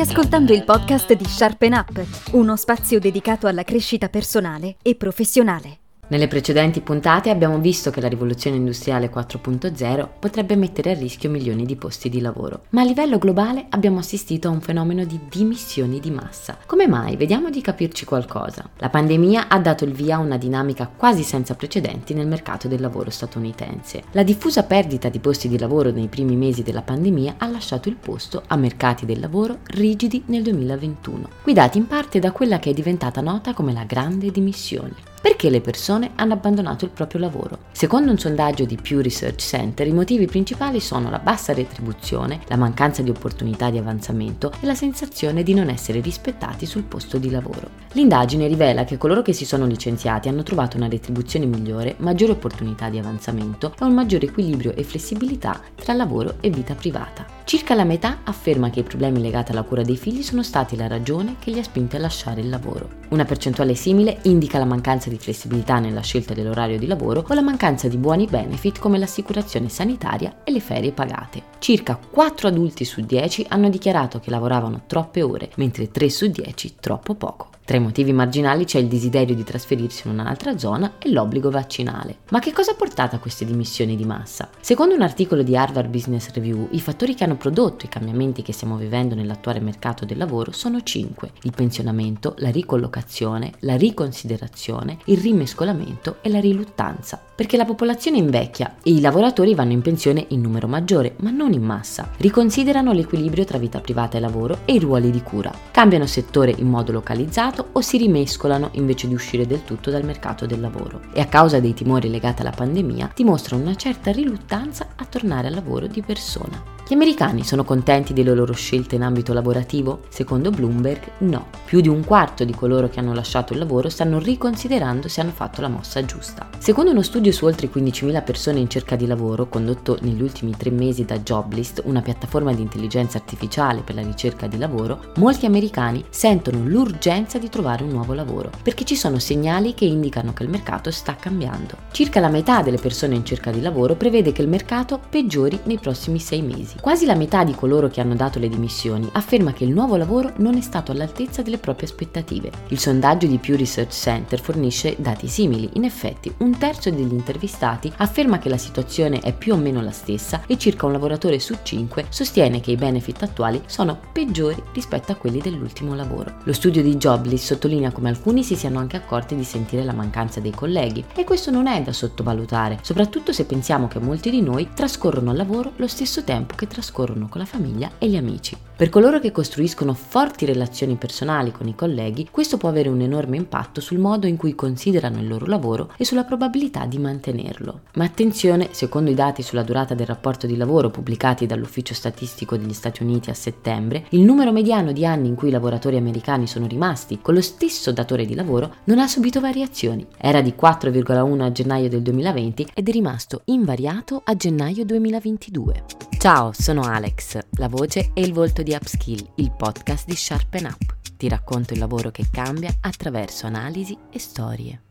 Ascoltando il podcast di Sharpen Up, uno spazio dedicato alla crescita personale e professionale. Nelle precedenti puntate abbiamo visto che la rivoluzione industriale 4.0 potrebbe mettere a rischio milioni di posti di lavoro, ma a livello globale abbiamo assistito a un fenomeno di dimissioni di massa. Come mai? Vediamo di capirci qualcosa. La pandemia ha dato il via a una dinamica quasi senza precedenti nel mercato del lavoro statunitense. La diffusa perdita di posti di lavoro nei primi mesi della pandemia ha lasciato il posto a mercati del lavoro rigidi nel 2021, guidati in parte da quella che è diventata nota come la grande dimissione. Perché le persone hanno abbandonato il proprio lavoro? Secondo un sondaggio di Pew Research Center, i motivi principali sono la bassa retribuzione, la mancanza di opportunità di avanzamento e la sensazione di non essere rispettati sul posto di lavoro. L'indagine rivela che coloro che si sono licenziati hanno trovato una retribuzione migliore, maggiori opportunità di avanzamento e un maggiore equilibrio e flessibilità tra lavoro e vita privata. Circa la metà afferma che i problemi legati alla cura dei figli sono stati la ragione che li ha spinti a lasciare il lavoro. Una percentuale simile indica la mancanza di flessibilità nella scelta dell'orario di lavoro o la mancanza di buoni benefit come l'assicurazione sanitaria e le ferie pagate. Circa 4 adulti su 10 hanno dichiarato che lavoravano troppe ore, mentre 3 su 10 troppo poco. Tra i motivi marginali c'è il desiderio di trasferirsi in un'altra zona e l'obbligo vaccinale. Ma che cosa ha portato a queste dimissioni di massa? Secondo un articolo di Harvard Business Review, i fattori che hanno prodotto i cambiamenti che stiamo vivendo nell'attuale mercato del lavoro sono cinque: il pensionamento, la ricollocazione, la riconsiderazione, il rimescolamento e la riluttanza. Perché la popolazione invecchia e i lavoratori vanno in pensione in numero maggiore, ma non in massa. Riconsiderano l'equilibrio tra vita privata e lavoro e i ruoli di cura. Cambiano settore in modo localizzato o si rimescolano invece di uscire del tutto dal mercato del lavoro e a causa dei timori legati alla pandemia dimostrano una certa riluttanza a tornare al lavoro di persona. Gli americani sono contenti delle loro scelte in ambito lavorativo? Secondo Bloomberg no. Più di un quarto di coloro che hanno lasciato il lavoro stanno riconsiderando se hanno fatto la mossa giusta. Secondo uno studio su oltre 15.000 persone in cerca di lavoro condotto negli ultimi tre mesi da Joblist, una piattaforma di intelligenza artificiale per la ricerca di lavoro, molti americani sentono l'urgenza di trovare un nuovo lavoro perché ci sono segnali che indicano che il mercato sta cambiando. Circa la metà delle persone in cerca di lavoro prevede che il mercato peggiori nei prossimi sei mesi. Quasi la metà di coloro che hanno dato le dimissioni afferma che il nuovo lavoro non è stato all'altezza delle proprie aspettative. Il sondaggio di Pew Research Center fornisce dati simili. In effetti, un terzo degli intervistati afferma che la situazione è più o meno la stessa e circa un lavoratore su cinque sostiene che i benefit attuali sono peggiori rispetto a quelli dell'ultimo lavoro. Lo studio di Jobless sottolinea come alcuni si siano anche accorti di sentire la mancanza dei colleghi e questo non è da sottovalutare, soprattutto se pensiamo che molti di noi trascorrono al lavoro lo stesso tempo che trascorrono con la famiglia e gli amici. Per coloro che costruiscono forti relazioni personali con i colleghi, questo può avere un enorme impatto sul modo in cui considerano il loro lavoro e sulla probabilità di mantenerlo. Ma attenzione, secondo i dati sulla durata del rapporto di lavoro pubblicati dall'Ufficio Statistico degli Stati Uniti a settembre, il numero mediano di anni in cui i lavoratori americani sono rimasti con lo stesso datore di lavoro non ha subito variazioni. Era di 4,1 a gennaio del 2020 ed è rimasto invariato a gennaio 2022. Ciao, sono Alex, la voce e il volto di Upskill, il podcast di Sharpen Up. Ti racconto il lavoro che cambia attraverso analisi e storie.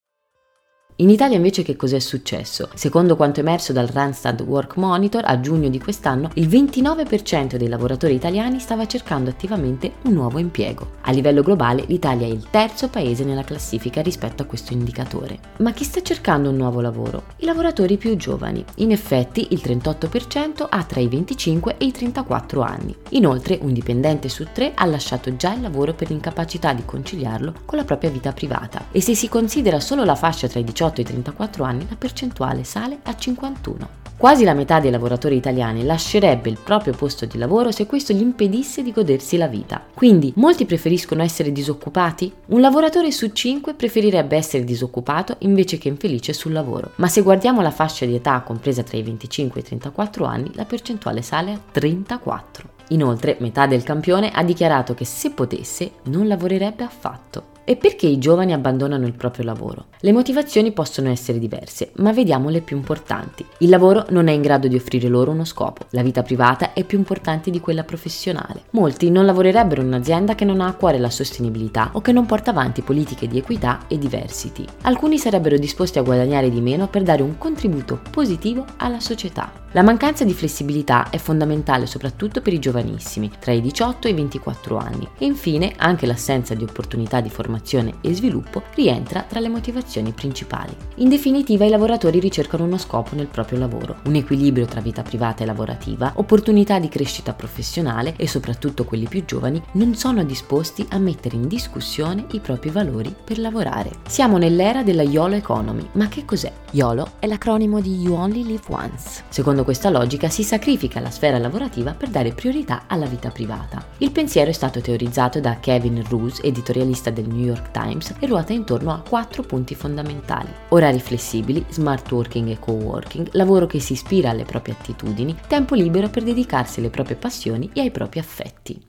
In Italia invece che cos'è successo? Secondo quanto emerso dal Randstad Work Monitor, a giugno di quest'anno il 29% dei lavoratori italiani stava cercando attivamente un nuovo impiego. A livello globale l'Italia è il terzo paese nella classifica rispetto a questo indicatore. Ma chi sta cercando un nuovo lavoro? I lavoratori più giovani. In effetti il 38% ha tra i 25 e i 34 anni. Inoltre un dipendente su tre ha lasciato già il lavoro per l'incapacità di conciliarlo con la propria vita privata. E se si considera solo la fascia tra i 18 18 e 34 anni la percentuale sale a 51. Quasi la metà dei lavoratori italiani lascerebbe il proprio posto di lavoro se questo gli impedisse di godersi la vita. Quindi molti preferiscono essere disoccupati? Un lavoratore su 5 preferirebbe essere disoccupato invece che infelice sul lavoro. Ma se guardiamo la fascia di età compresa tra i 25 e i 34 anni, la percentuale sale a 34. Inoltre, metà del campione ha dichiarato che se potesse non lavorerebbe affatto. E perché i giovani abbandonano il proprio lavoro? Le motivazioni possono essere diverse, ma vediamo le più importanti. Il lavoro non è in grado di offrire loro uno scopo, la vita privata è più importante di quella professionale. Molti non lavorerebbero in un'azienda che non ha a cuore la sostenibilità o che non porta avanti politiche di equità e diversity. Alcuni sarebbero disposti a guadagnare di meno per dare un contributo positivo alla società. La mancanza di flessibilità è fondamentale soprattutto per i giovanissimi, tra i 18 e i 24 anni. E infine anche l'assenza di opportunità di formazione e sviluppo rientra tra le motivazioni principali. In definitiva i lavoratori ricercano uno scopo nel proprio lavoro, un equilibrio tra vita privata e lavorativa, opportunità di crescita professionale e soprattutto quelli più giovani non sono disposti a mettere in discussione i propri valori per lavorare. Siamo nell'era della YOLO Economy, ma che cos'è? YOLO è l'acronimo di You Only Live Once. Secondo questa logica si sacrifica la sfera lavorativa per dare priorità alla vita privata. Il pensiero è stato teorizzato da Kevin Roose, editorialista del New York Times, e ruota intorno a quattro punti fondamentali. Orari flessibili, smart working e co-working, lavoro che si ispira alle proprie attitudini, tempo libero per dedicarsi alle proprie passioni e ai propri affetti.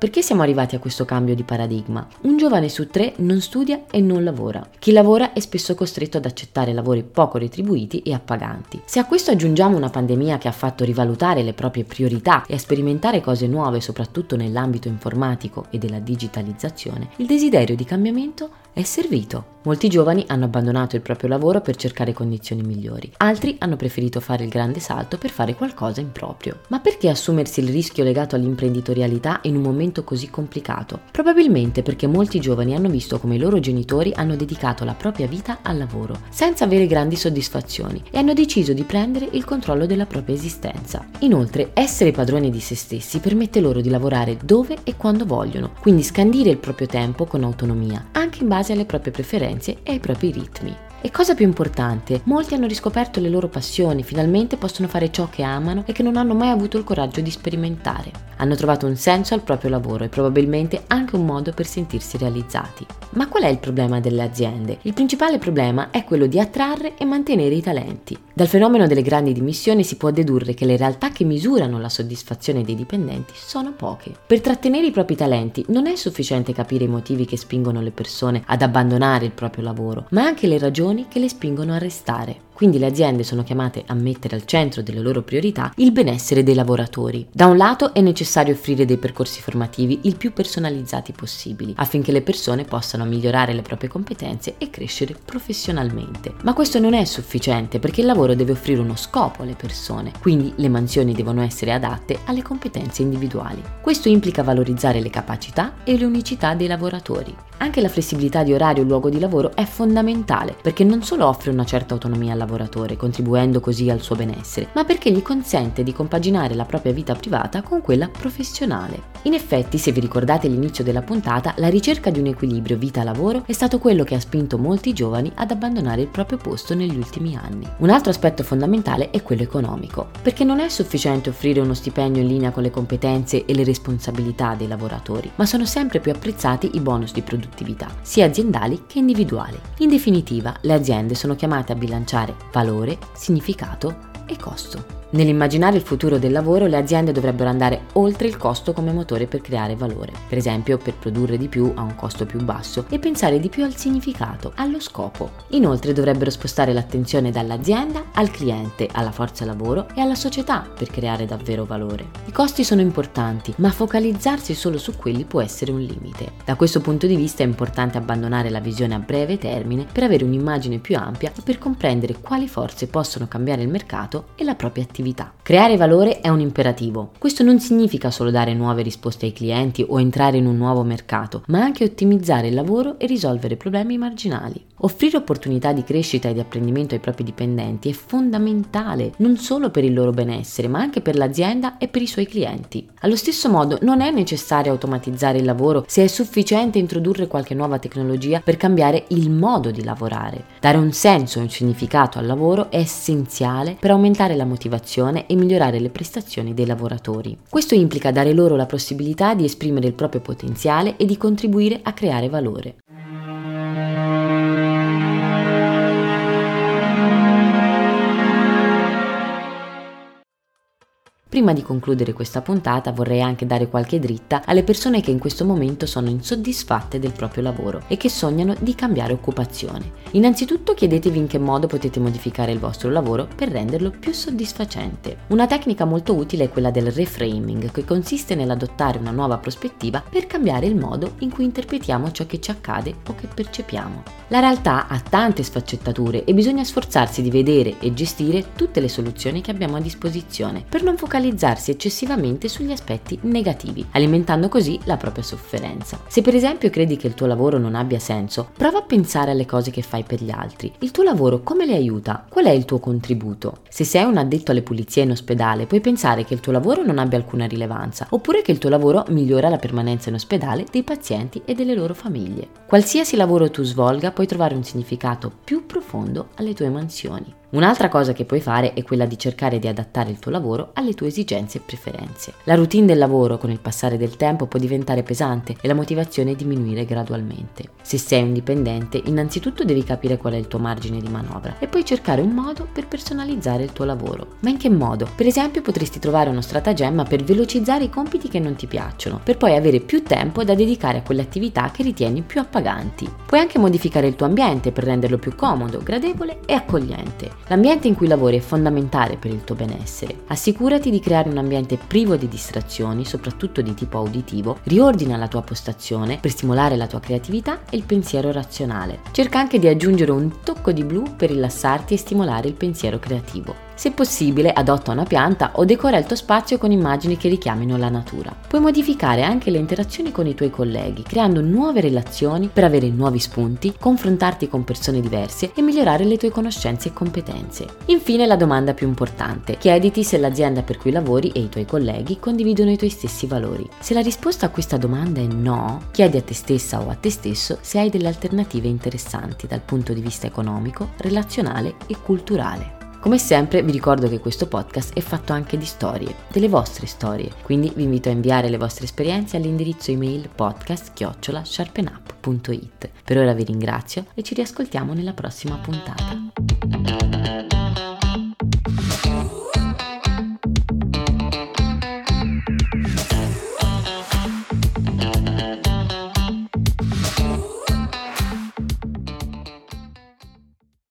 Perché siamo arrivati a questo cambio di paradigma? Un giovane su tre non studia e non lavora. Chi lavora è spesso costretto ad accettare lavori poco retribuiti e appaganti. Se a questo aggiungiamo una pandemia che ha fatto rivalutare le proprie priorità e a sperimentare cose nuove soprattutto nell'ambito informatico e della digitalizzazione, il desiderio di cambiamento è servito. Molti giovani hanno abbandonato il proprio lavoro per cercare condizioni migliori, altri hanno preferito fare il grande salto per fare qualcosa in proprio. Ma perché assumersi il rischio legato all'imprenditorialità in un momento così complicato? Probabilmente perché molti giovani hanno visto come i loro genitori hanno dedicato la propria vita al lavoro, senza avere grandi soddisfazioni, e hanno deciso di prendere il controllo della propria esistenza. Inoltre, essere padroni di se stessi permette loro di lavorare dove e quando vogliono, quindi scandire il proprio tempo con autonomia, anche in base alle proprie preferenze e ai propri ritmi. E cosa più importante, molti hanno riscoperto le loro passioni, finalmente possono fare ciò che amano e che non hanno mai avuto il coraggio di sperimentare. Hanno trovato un senso al proprio lavoro e probabilmente anche un modo per sentirsi realizzati. Ma qual è il problema delle aziende? Il principale problema è quello di attrarre e mantenere i talenti. Dal fenomeno delle grandi dimissioni si può dedurre che le realtà che misurano la soddisfazione dei dipendenti sono poche. Per trattenere i propri talenti non è sufficiente capire i motivi che spingono le persone ad abbandonare il proprio lavoro, ma anche le ragioni che le spingono a restare. Quindi le aziende sono chiamate a mettere al centro delle loro priorità il benessere dei lavoratori. Da un lato è necessario offrire dei percorsi formativi il più personalizzati possibili, affinché le persone possano migliorare le proprie competenze e crescere professionalmente. Ma questo non è sufficiente perché il lavoro deve offrire uno scopo alle persone, quindi le mansioni devono essere adatte alle competenze individuali. Questo implica valorizzare le capacità e le unicità dei lavoratori. Anche la flessibilità di orario e luogo di lavoro è fondamentale perché non solo offre una certa autonomia al lavoratore, contribuendo così al suo benessere, ma perché gli consente di compaginare la propria vita privata con quella professionale. In effetti, se vi ricordate l'inizio della puntata, la ricerca di un equilibrio vita-lavoro è stato quello che ha spinto molti giovani ad abbandonare il proprio posto negli ultimi anni. Un altro aspetto fondamentale è quello economico, perché non è sufficiente offrire uno stipendio in linea con le competenze e le responsabilità dei lavoratori, ma sono sempre più apprezzati i bonus di produttività, sia aziendali che individuali. In definitiva, le aziende sono chiamate a bilanciare valore, significato e costo. Nell'immaginare il futuro del lavoro, le aziende dovrebbero andare oltre il costo come motore per creare valore, per esempio per produrre di più a un costo più basso e pensare di più al significato, allo scopo. Inoltre dovrebbero spostare l'attenzione dall'azienda al cliente, alla forza lavoro e alla società per creare davvero valore. I costi sono importanti, ma focalizzarsi solo su quelli può essere un limite. Da questo punto di vista è importante abbandonare la visione a breve termine per avere un'immagine più ampia e per comprendere quali forze possono cambiare il mercato e la propria attività attività. Creare valore è un imperativo. Questo non significa solo dare nuove risposte ai clienti o entrare in un nuovo mercato, ma anche ottimizzare il lavoro e risolvere problemi marginali. Offrire opportunità di crescita e di apprendimento ai propri dipendenti è fondamentale non solo per il loro benessere, ma anche per l'azienda e per i suoi clienti. Allo stesso modo non è necessario automatizzare il lavoro se è sufficiente introdurre qualche nuova tecnologia per cambiare il modo di lavorare. Dare un senso e un significato al lavoro è essenziale per aumentare la motivazione e migliorare le prestazioni dei lavoratori. Questo implica dare loro la possibilità di esprimere il proprio potenziale e di contribuire a creare valore. Prima di concludere questa puntata vorrei anche dare qualche dritta alle persone che in questo momento sono insoddisfatte del proprio lavoro e che sognano di cambiare occupazione. Innanzitutto chiedetevi in che modo potete modificare il vostro lavoro per renderlo più soddisfacente. Una tecnica molto utile è quella del reframing, che consiste nell'adottare una nuova prospettiva per cambiare il modo in cui interpretiamo ciò che ci accade o che percepiamo. La realtà ha tante sfaccettature e bisogna sforzarsi di vedere e gestire tutte le soluzioni che abbiamo a disposizione per non focalizzarsi eccessivamente sugli aspetti negativi, alimentando così la propria sofferenza. Se per esempio credi che il tuo lavoro non abbia senso, prova a pensare alle cose che fai per gli altri. Il tuo lavoro come le aiuta? Qual è il tuo contributo? Se sei un addetto alle pulizie in ospedale, puoi pensare che il tuo lavoro non abbia alcuna rilevanza, oppure che il tuo lavoro migliora la permanenza in ospedale dei pazienti e delle loro famiglie. Qualsiasi lavoro tu svolga, puoi trovare un significato più profondo alle tue mansioni. Un'altra cosa che puoi fare è quella di cercare di adattare il tuo lavoro alle tue esigenze e preferenze. La routine del lavoro con il passare del tempo può diventare pesante e la motivazione diminuire gradualmente. Se sei un dipendente, innanzitutto devi capire qual è il tuo margine di manovra e poi cercare un modo per personalizzare il tuo lavoro. Ma in che modo? Per esempio potresti trovare uno stratagemma per velocizzare i compiti che non ti piacciono, per poi avere più tempo da dedicare a quelle attività che ritieni più appaganti. Puoi anche modificare il tuo ambiente per renderlo più comodo, gradevole e accogliente. L'ambiente in cui lavori è fondamentale per il tuo benessere. Assicurati di creare un ambiente privo di distrazioni, soprattutto di tipo auditivo, riordina la tua postazione per stimolare la tua creatività e il pensiero razionale. Cerca anche di aggiungere un tocco di blu per rilassarti e stimolare il pensiero creativo. Se possibile, adotta una pianta o decora il tuo spazio con immagini che richiamino la natura. Puoi modificare anche le interazioni con i tuoi colleghi, creando nuove relazioni per avere nuovi spunti, confrontarti con persone diverse e migliorare le tue conoscenze e competenze. Infine la domanda più importante. Chiediti se l'azienda per cui lavori e i tuoi colleghi condividono i tuoi stessi valori. Se la risposta a questa domanda è no, chiedi a te stessa o a te stesso se hai delle alternative interessanti dal punto di vista economico, relazionale e culturale. Come sempre vi ricordo che questo podcast è fatto anche di storie, delle vostre storie, quindi vi invito a inviare le vostre esperienze all'indirizzo email podcast-sharpenup.it. Per ora vi ringrazio e ci riascoltiamo nella prossima puntata.